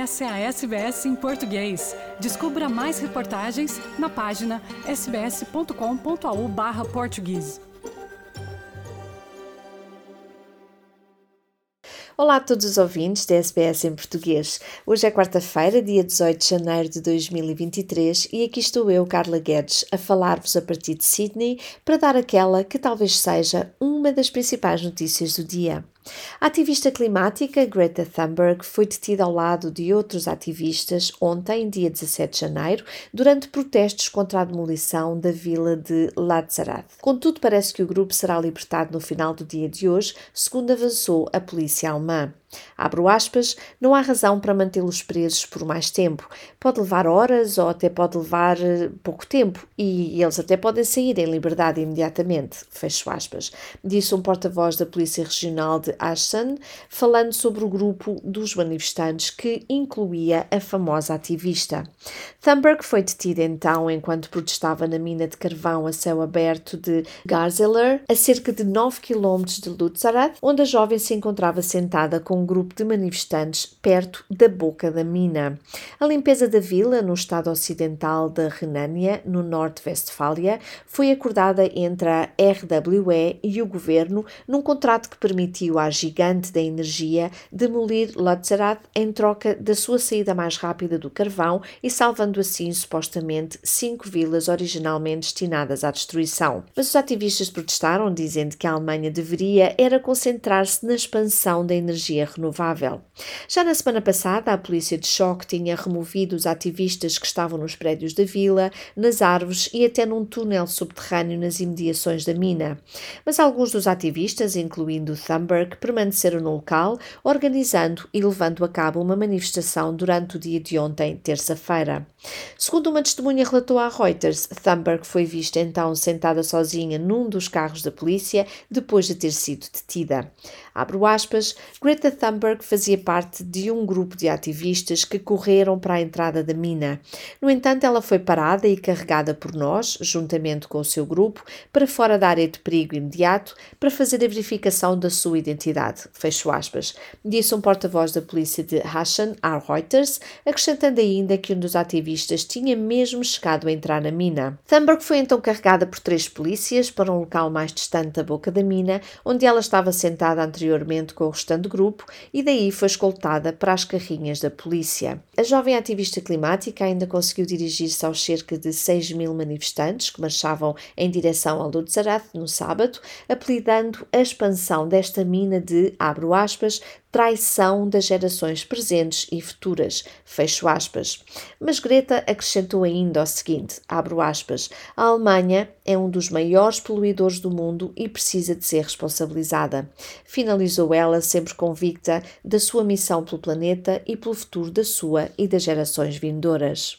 Essa é a SBS em português. Descubra mais reportagens na página sbs.com.au/português. Olá a todos os ouvintes da SBS em português. Hoje é quarta-feira, dia 18 de janeiro de 2023, e aqui estou eu, Carla Guedes, a falar-vos a partir de Sydney para dar aquela que talvez seja uma das principais notícias do dia. A ativista climática Greta Thunberg foi detida ao lado de outros ativistas ontem, dia 17 de janeiro, durante protestos contra a demolição da vila de Lazarad. Contudo, parece que o grupo será libertado no final do dia de hoje, segundo avançou a polícia alemã. Abro aspas, não há razão para mantê-los presos por mais tempo. Pode levar horas ou até pode levar eh, pouco tempo e eles até podem sair em liberdade imediatamente. Fecho aspas. Disse um porta-voz da Polícia Regional de Ashton, falando sobre o grupo dos manifestantes que incluía a famosa ativista. Thunberg foi detida então enquanto protestava na mina de carvão a céu aberto de Garzeler, a cerca de 9 km de Lutzarat, onde a jovem se encontrava sentada com um grupo de manifestantes perto da boca da mina. A limpeza da vila, no estado ocidental da Renânia, no norte de Westfália, foi acordada entre a RWE e o governo num contrato que permitiu à gigante da energia demolir Lutzerat em troca da sua saída mais rápida do carvão e salvando assim supostamente cinco vilas originalmente destinadas à destruição. Mas os ativistas protestaram, dizendo que a Alemanha deveria era concentrar-se na expansão da energia renovável. Já na semana passada, a polícia de choque tinha removido os ativistas que estavam nos prédios da vila, nas árvores e até num túnel subterrâneo nas imediações da mina. Mas alguns dos ativistas, incluindo Thunberg, permaneceram no local, organizando e levando a cabo uma manifestação durante o dia de ontem, terça-feira. Segundo uma testemunha relatou à Reuters, Thunberg foi vista então sentada sozinha num dos carros da polícia depois de ter sido detida. Abro aspas, Greta Thunberg fazia parte de um grupo de ativistas que correram para a entrada da mina. No entanto, ela foi parada e carregada por nós, juntamente com o seu grupo, para fora da área de perigo imediato, para fazer a verificação da sua identidade. Fecho aspas. Disse um porta-voz da polícia de Hassan à Reuters, acrescentando ainda que um dos ativistas tinha mesmo chegado a entrar na mina. Thunberg foi então carregada por três polícias para um local mais distante da boca da mina, onde ela estava sentada anteriormente com o restante grupo e daí foi escoltada para as carrinhas da polícia. A jovem ativista climática ainda conseguiu dirigir-se aos cerca de 6 mil manifestantes que marchavam em direção ao Lutzarat no sábado, apelidando a expansão desta mina de, abro aspas, traição das gerações presentes e futuras, fecho aspas. Mas Greta acrescentou ainda o seguinte, abro aspas, a Alemanha é um dos maiores poluidores do mundo e precisa de ser responsabilizada. Finalizou ela sempre convicta da sua missão pelo planeta e pelo futuro da sua e das gerações vindouras.